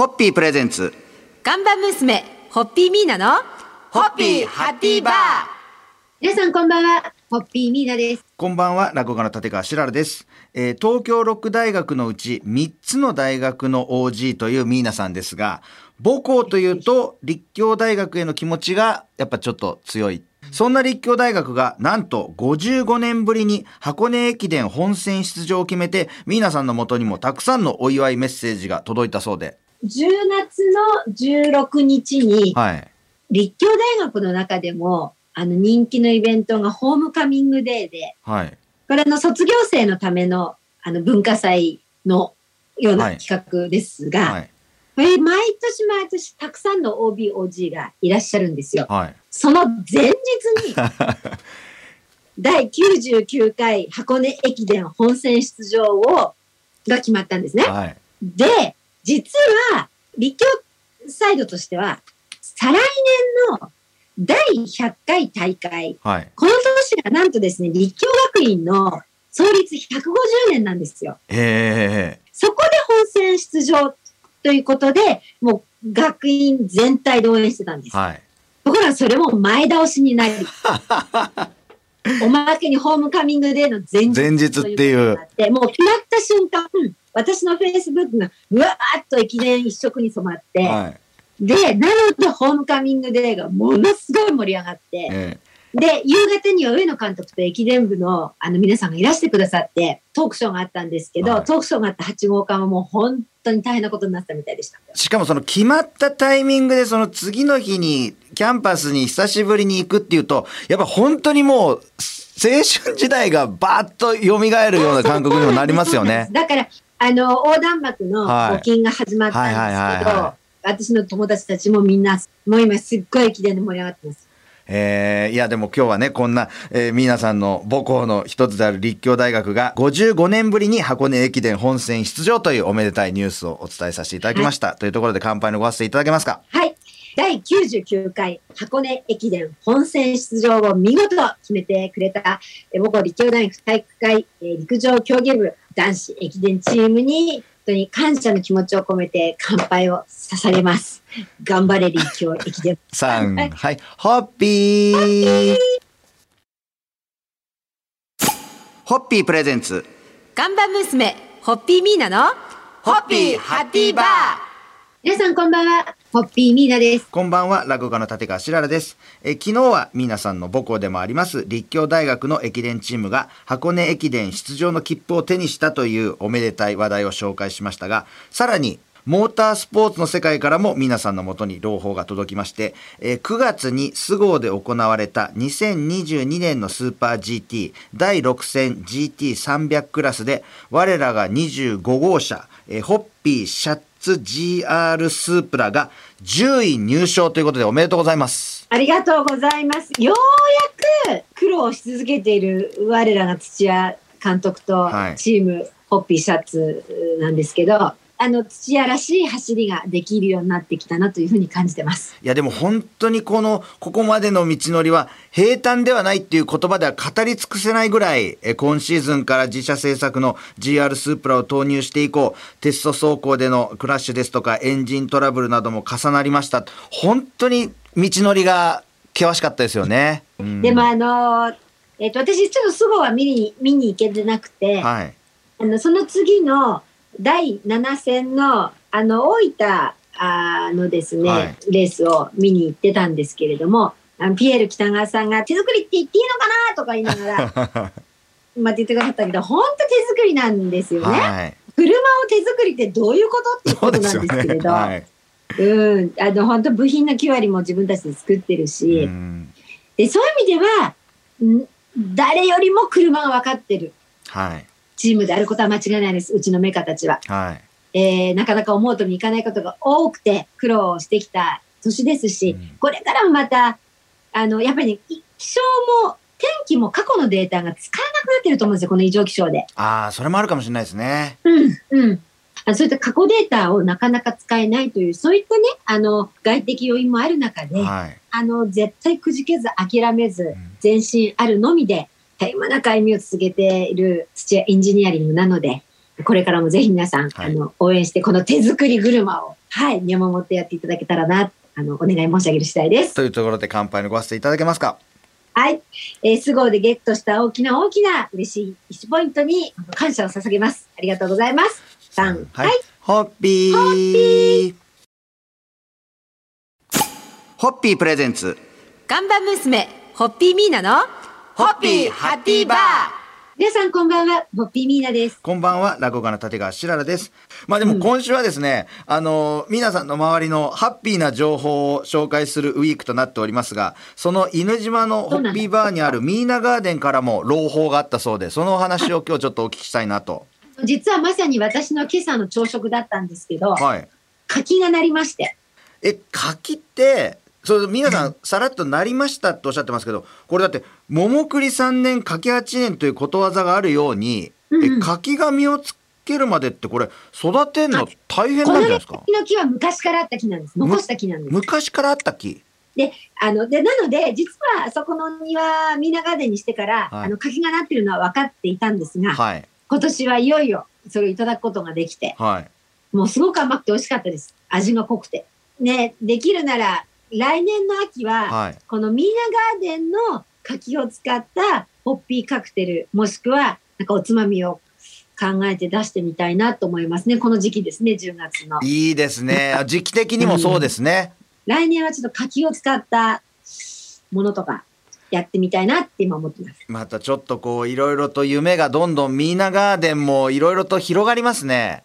ホッピープレゼンツ。看板娘、ホッピーミーナの、ホッピーハッピーバー。皆さんこんばんは、ホッピーミーナです。こんばんは、落語家の立川しららです。えー東京六大学のうち3つの大学の OG というミーナさんですが、母校というと立教大学への気持ちがやっぱちょっと強い。そんな立教大学がなんと55年ぶりに箱根駅伝本戦出場を決めて、ミーナさんのもとにもたくさんのお祝いメッセージが届いたそうで。10月の16日に、はい。立教大学の中でも、あの人気のイベントがホームカミングデーで、はい。これあの卒業生のためのあの文化祭のようはない企画ですが、はい。これ毎年毎年たくさんの OB、OG がいらっしゃるんですよ。はい。その前日に、第99回箱根駅伝本戦出場を、が決まったんですね。はい。で、実は、立教サイドとしては、再来年の第100回大会、はい。この年がなんとですね、立教学院の創立150年なんですよ。ええそこで本戦出場ということで、もう学院全体で応援してたんです。はい。ところがそれも前倒しになり、おまけにホームカミングデーの前日前日っていうもう決まった瞬間、うん私のフェイスブックがうわーっと駅伝一色に染まって、はい。で、なのでホームカミングデーがものすごい盛り上がって、えで、夕方には上野監督と駅伝部のあの皆さんがいらしてくださって、トークショーがあったんですけど、はいトークショーがあった8号館はもう本当に大変なことになったみたいでした。えしかもその決まったタイミングでその次の日にキャンパスに久しぶりに行くっていうと、やっぱ本当にもう青春時代がバーッと蘇るような感覚にもなりますよね。だから、あの、横断幕のはい募金が始まったんはいはいはいですけはど、私の友達たちもみんな、もう今すっごい駅伝で盛り上がってます。えーいやでも今日はね、こんな、えー、皆さんの母校の一つである立教大学が55年ぶりに箱根駅伝本戦出場というおめでたいニュースをお伝えさせていただきました。というところで乾杯のご発声いただけますか？はい。第99回箱根駅伝本戦出場を見事決めてくれた、え母校立教大学体育会、えー陸上競技部男子駅伝チームに、本当に感謝の気持ちを込めて乾杯を捧げます。頑張れ立教駅伝。3、はいはい、ホッピーホッピープレゼンツ看板娘、ホッピーミーナの、ホッピーハッピーバー皆さんこんばんは。ホッピーミーナです。こんばんは、落語家の立川しららです。え昨日は皆さんの母校でもあります立教大学の駅伝チームが箱根駅伝出場の切符を手にしたというおめでたい話題を紹介しましたが、さらにモータースポーツの世界からも皆さんのもとに朗報が届きまして、え9月に菅生で行われた2022年のスーパー GT 第6戦 GT300 クラスで我らが25号車、ホッピーシャッツ GR スープラが10位入賞ということでおめでとうございます。ありがとうございます。ようやく苦労し続けている我らが土屋監督とはいチームホッピーシャツなんですけど、あの土屋らしい走りができるようになってきたなというふうに感じてます。いやでも本当にこのここまでの道のりは平坦ではないっていう言葉では語り尽くせないぐらいえ今シーズンから自社製作の GR スープラを投入して以降テスト走行でのクラッシュですとかエンジントラブルなども重なりました本当に道のりが険しかったですよね。うんでもあのえっ、と私ちょっとすぐは見に見に行けてなくて、はいあのその次の第7戦のあの大分あのですね、はい。レースを見に行ってたんですけれどもあのピエール北川さんが手作りって言っていいのかなとか言いながらまあ言ってくださったけど本当手作りなんですよね。はい。車を手作りってどういうことっていうことなんですけれ。ど、はい。うん、あの本当部品の9割も自分たちで作ってるし、うん。でそういう意味ではん誰よりも車が分かってる。はいチームであることは間違いないですうちのメカたちは。はいえーなかなか思うとにいかないことが多くて苦労してきた年ですし、うんこれからもまた、あの、やっぱりね、気象も天気も過去のデータが使えなくなってると思うんですよ、この異常気象で。ああそれもあるかもしれないですね。うん、うん。あそういった過去データをなかなか使えないという、そういったね、あの、外的要因もある中で、はいあの、絶対くじけず諦めずん、前進あるのみで、絶え間なく歩みを続けている土屋エンジニアリングなので、これからもぜひ皆さん、はいあの、応援して、この手作り車を、はい、見守ってやっていただけたらな、あの、お願い申し上げる次第です。というところで乾杯のごわせていただけますか？はい。えー、スゴーでゲットした大きな大きな嬉しい1ポイントに感謝を捧げます。ありがとうございます。さん、ははいい。ホッピーホッピープレゼンツ看板娘、ホッピーミーナの、ホッピーハッピーバー皆さんこんばんは、ホッピーミーナです。こんばんは、落語家の立川しららです。まあでも今週はですね、あの、皆さんの周りのハッピーな情報を紹介するウィークとなっておりますが、その犬島のホッピーバーにあるミーナガーデンからも朗報があったそうで、そのお話を今日ちょっとお聞きしたいなと。実はまさに私の今朝の朝食だったんですけど、はい。柿が鳴りまして、え、柿って、それ皆さんさらっとなりましたっておっしゃってますけど、これだって、桃栗3年、柿8年ということわざがあるように、え、柿が実をつけるまでってこれ、育てんの大変なんじゃないですか？柿の木は昔からあった木なんです。残した木なんです。昔からあった木？で、あの、で、なので、実はそこの庭、ミーナガーデンにしてから、はいあの、柿がなってるのは分かっていたんですが、はい。今年はいよいよそれをいただくことができて、はい。もうすごく甘くて美味しかったです。味が濃くて。ね、できるなら、来年の秋は、はい。このミーナガーデンの柿を使ったホッピーカクテル、もしくは、なんかおつまみを考えて出してみたいなと思いますね。この時期ですね、10月の。いいですね。あ時期的にもそうですね。来年はちょっと柿を使ったものとかやってみたいなって今思ってます。またちょっとこう、いろいろと夢がどんどんミーナガーデンもいろいろと広がりますね。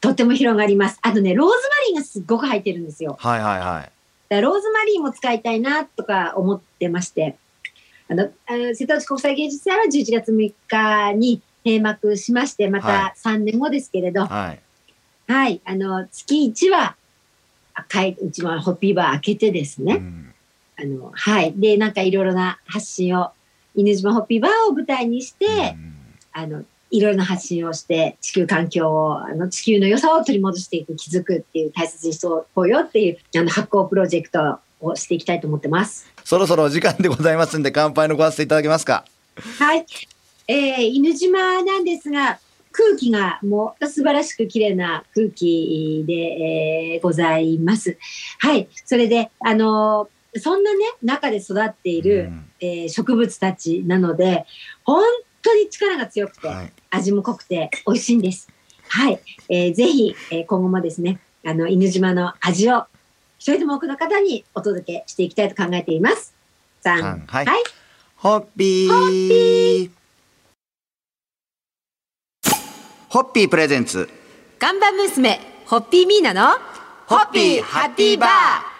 とっても広がります。あとね、ローズマリーがすっごく入ってるんですよ。はいはいはい。だローズマリーも使いたいなとか思ってまして、あの、瀬戸内国際芸術祭は11月6日に閉幕しまして、まはた3年後ですけれど、はい。はい、あの、月1は、赤いうちはホッピーバー開けてですね、うん。あの、はい。で、なんかいろいろな発信を、犬島ホッピーバーを舞台にして、うん。あの、いろいろな発信をして、地球環境を、あの、地球の良さを取り戻していく、気づくっていう、大切にしそうこうよっていう、あの、発行プロジェクトをしていきたいと思ってます。そろそろお時間でございますんで、乾杯のごわせていただけますか？はい。えー、犬島なんですが、空気がもう素晴らしく綺麗な空気で、えーございます。はい。それで、あのーそんなね、中で育っている、うんえー植物たちなので、本当に力が強くて、はい。味も濃くて美味しいんです。はい。えーぜひ、えー今後もですね、あの、犬島の味を一人でも多くの方にお届けしていきたいと考えています。さん、三はいはい。ホッピー。ホッピープレゼンツ。看板娘、ホッピーミーナの、ホッピーハッピーバー。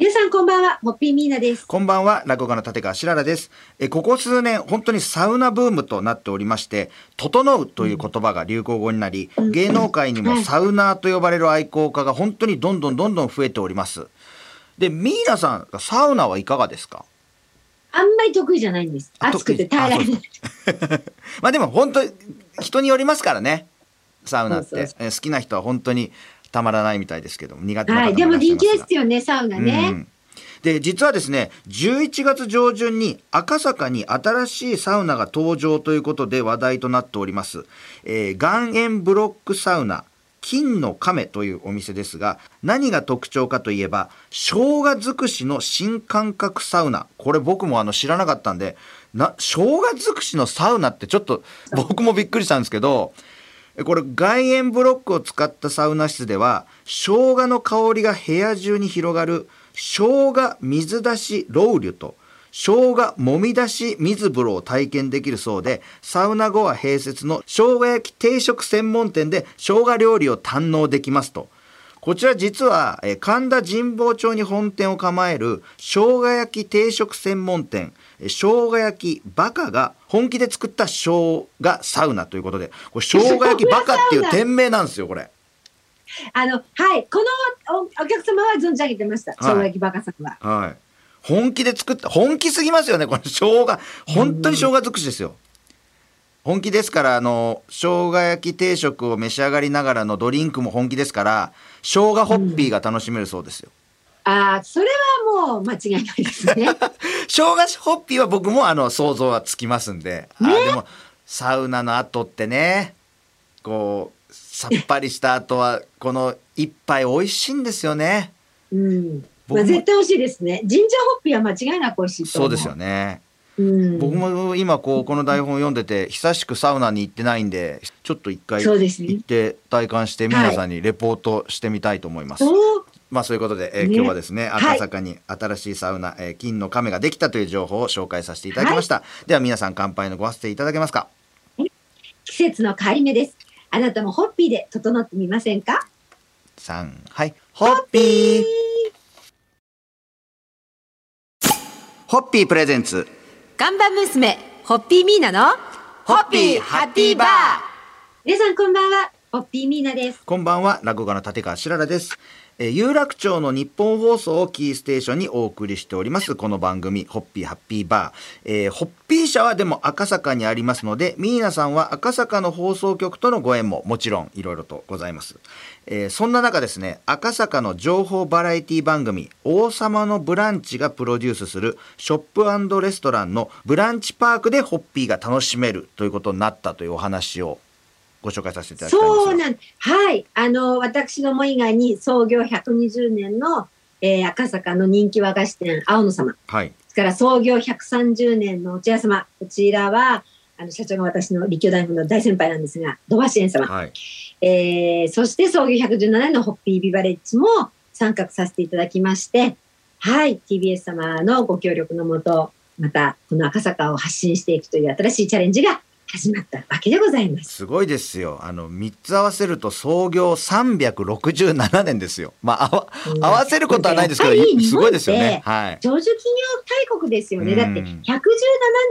皆さんこんばんは、ホッピーミーナです。こんばんは、落語家の立川しららです。え、ここ数年、本当にサウナブームとなっておりまして、整うという言葉が流行語になり、うん芸能界にもはいサウナーと呼ばれる愛好家が本当にどんどんどんどん増えております。で、ミーナさん、サウナはいかがですか？あんまり得意じゃないんです。あ暑くて耐えられない。まあでも本当人によりますからねサウナって好きな人は本当にたまらないみたいですけども苦手な方はい。もでも人気いらっしゃいますがですよね、サウナね。うんで実はですね11月上旬に赤坂に新しいサウナが登場ということで話題となっております、えー岩塩ブロックサウナ金の亀というお店ですが何が特徴かといえば生姜尽くしの新感覚サウナこれ僕もあの知らなかったんでな生姜尽くしのサウナってちょっと僕もびっくりしたんですけどえこれ外縁ブロックを使ったサウナ室では生姜の香りが部屋中に広がる生姜水出しロウリュと生姜もみ出し水風呂を体験できるそうでサウナ後は併設の生姜焼き定食専門店で生姜料理を堪能できますと。こちら実はえー神田神保町に本店を構える生姜焼き定食専門店えー生姜焼きバカが本気で作った生姜サウナということでこれ生姜焼きバカっていう店名なんですよこれ。あの、はい。このおお客様は存じ上げてました。い生姜焼きバカさんは。はい。本気で作った、本気すぎますよね、この生姜。本当に生姜尽くしですよ。本気ですから、あの、生姜焼き定食を召し上がりながらのドリンクも本気ですから、生姜ホッピーが楽しめるそうですよ。ああ、それはもう間違いないですね。生姜ホッピーは僕もあの想像はつきますんで。あーでも、サウナの後ってね、こうさっぱりした後はこの一杯美味しいんですよね。うん。まあ、絶対美味しいですね。ジンジャーホッピーは間違いなく美味しい。そうですよね。うん。僕も今こうこの台本読んでて久しくサウナに行ってないんでちょっと一回行って体感して皆さんにレポートしてみたいと思います。そうまあそういうことで、えーね。今日はですねはい。赤坂に新しいサウナ、えー金の亀ができたという情報を紹介させていただきました、では皆さん乾杯のご発声いただけますか？季節の変わり目です。あなたもホッピーで整ってみませんか？3はい。ホッピー。ホッピープレゼンツ看板娘、ホッピーミーナの、ホッピーハッピーバー皆さんこんばんは。ホッピーミーナです。こんばんは、落語家の立川しららです。え有楽町の日本放送をキーステーションにお送りしております、この番組、ホッピーハッピーバー。えーホッピー社はでも赤坂にありますので、ミーナさんは赤坂の放送局とのご縁ももちろんいろいろとございます。えーそんな中ですね、赤坂の情報バラエティ番組、王様のブランチがプロデュースするショップレストランのブランチパークでホッピーが楽しめるということになったというお話をご紹介させていただきたいそうなん、はい。あの、私ども以外に創業120年の、えー赤坂の人気和菓子店、青野様。はい。それから創業130年のお茶屋様。こちらは、あの、社長が私の立教大学の大先輩なんですが、土橋園様。はい。えーそして創業117年のホッピービバレッジも参画させていただきまして、はい、TBS 様のご協力のもと、またこの赤坂を発信していくという新しいチャレンジが始まったわけでございます。すごいですよ。あの、3つ合わせると創業367年ですよ。まあ、あわ合わせることはないですけど、やっぱりすごいですよね。はい。上場企業大国ですよね。だってうん117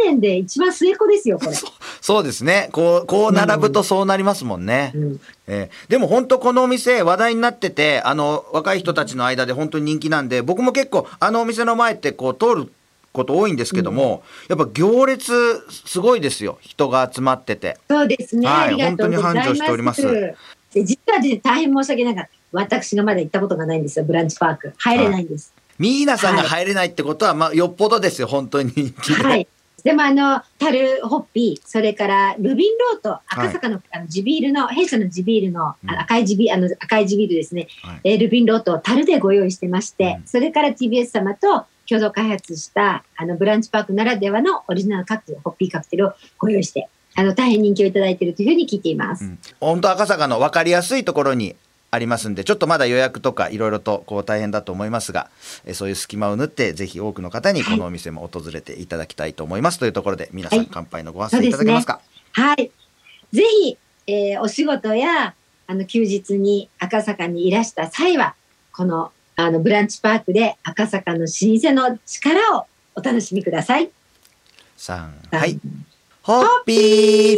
年で一番末っ子ですよ、これ。そうですね。こう、こう並ぶとそうなりますもんね。うんえーでも本当このお店話題になってて、あの、若い人たちの間で本当に人気なんで、僕も結構あのお店の前ってこう通ること多いんですけども、やっぱ行列すごいですよ。人が集まってて。そうですね。はい。本当に繁盛しておりますで実はね、大変申し訳なかった。私がまだ行ったことがないんですよ、ブランチパーク。入れないんです。ミーナさんが入れないってことは、まあ、よっぽどですよ。本当に。はい。でもあの、タルホッピー、それからルビンロート、赤坂の,、あの地ビールの、弊社の地ビールの、うん赤い地ビール、あの赤い地ビールですね、はいえールビンロートを樽でご用意してまして、うんそれから TBS 様と共同開発したあのブランチパークならではのオリジナルカクテル、ホッピーカクテルをご用意して、あの大変人気をいただいているというふうに聞いています。うん。本当赤坂の分かりやすいところにありますんでちょっとまだ予約とかいろいろとこう大変だと思いますがえそういう隙間を縫ってぜひ多くの方にこのお店も訪れていただきたいと思います、というところで皆さんはい。乾杯のご発声いただけますか、はい。ぜひ、えーお仕事や、あの、休日に赤坂にいらした際は、この、あの、ブランチパークで赤坂の老舗の力をお楽しみください。3はい。ホッピー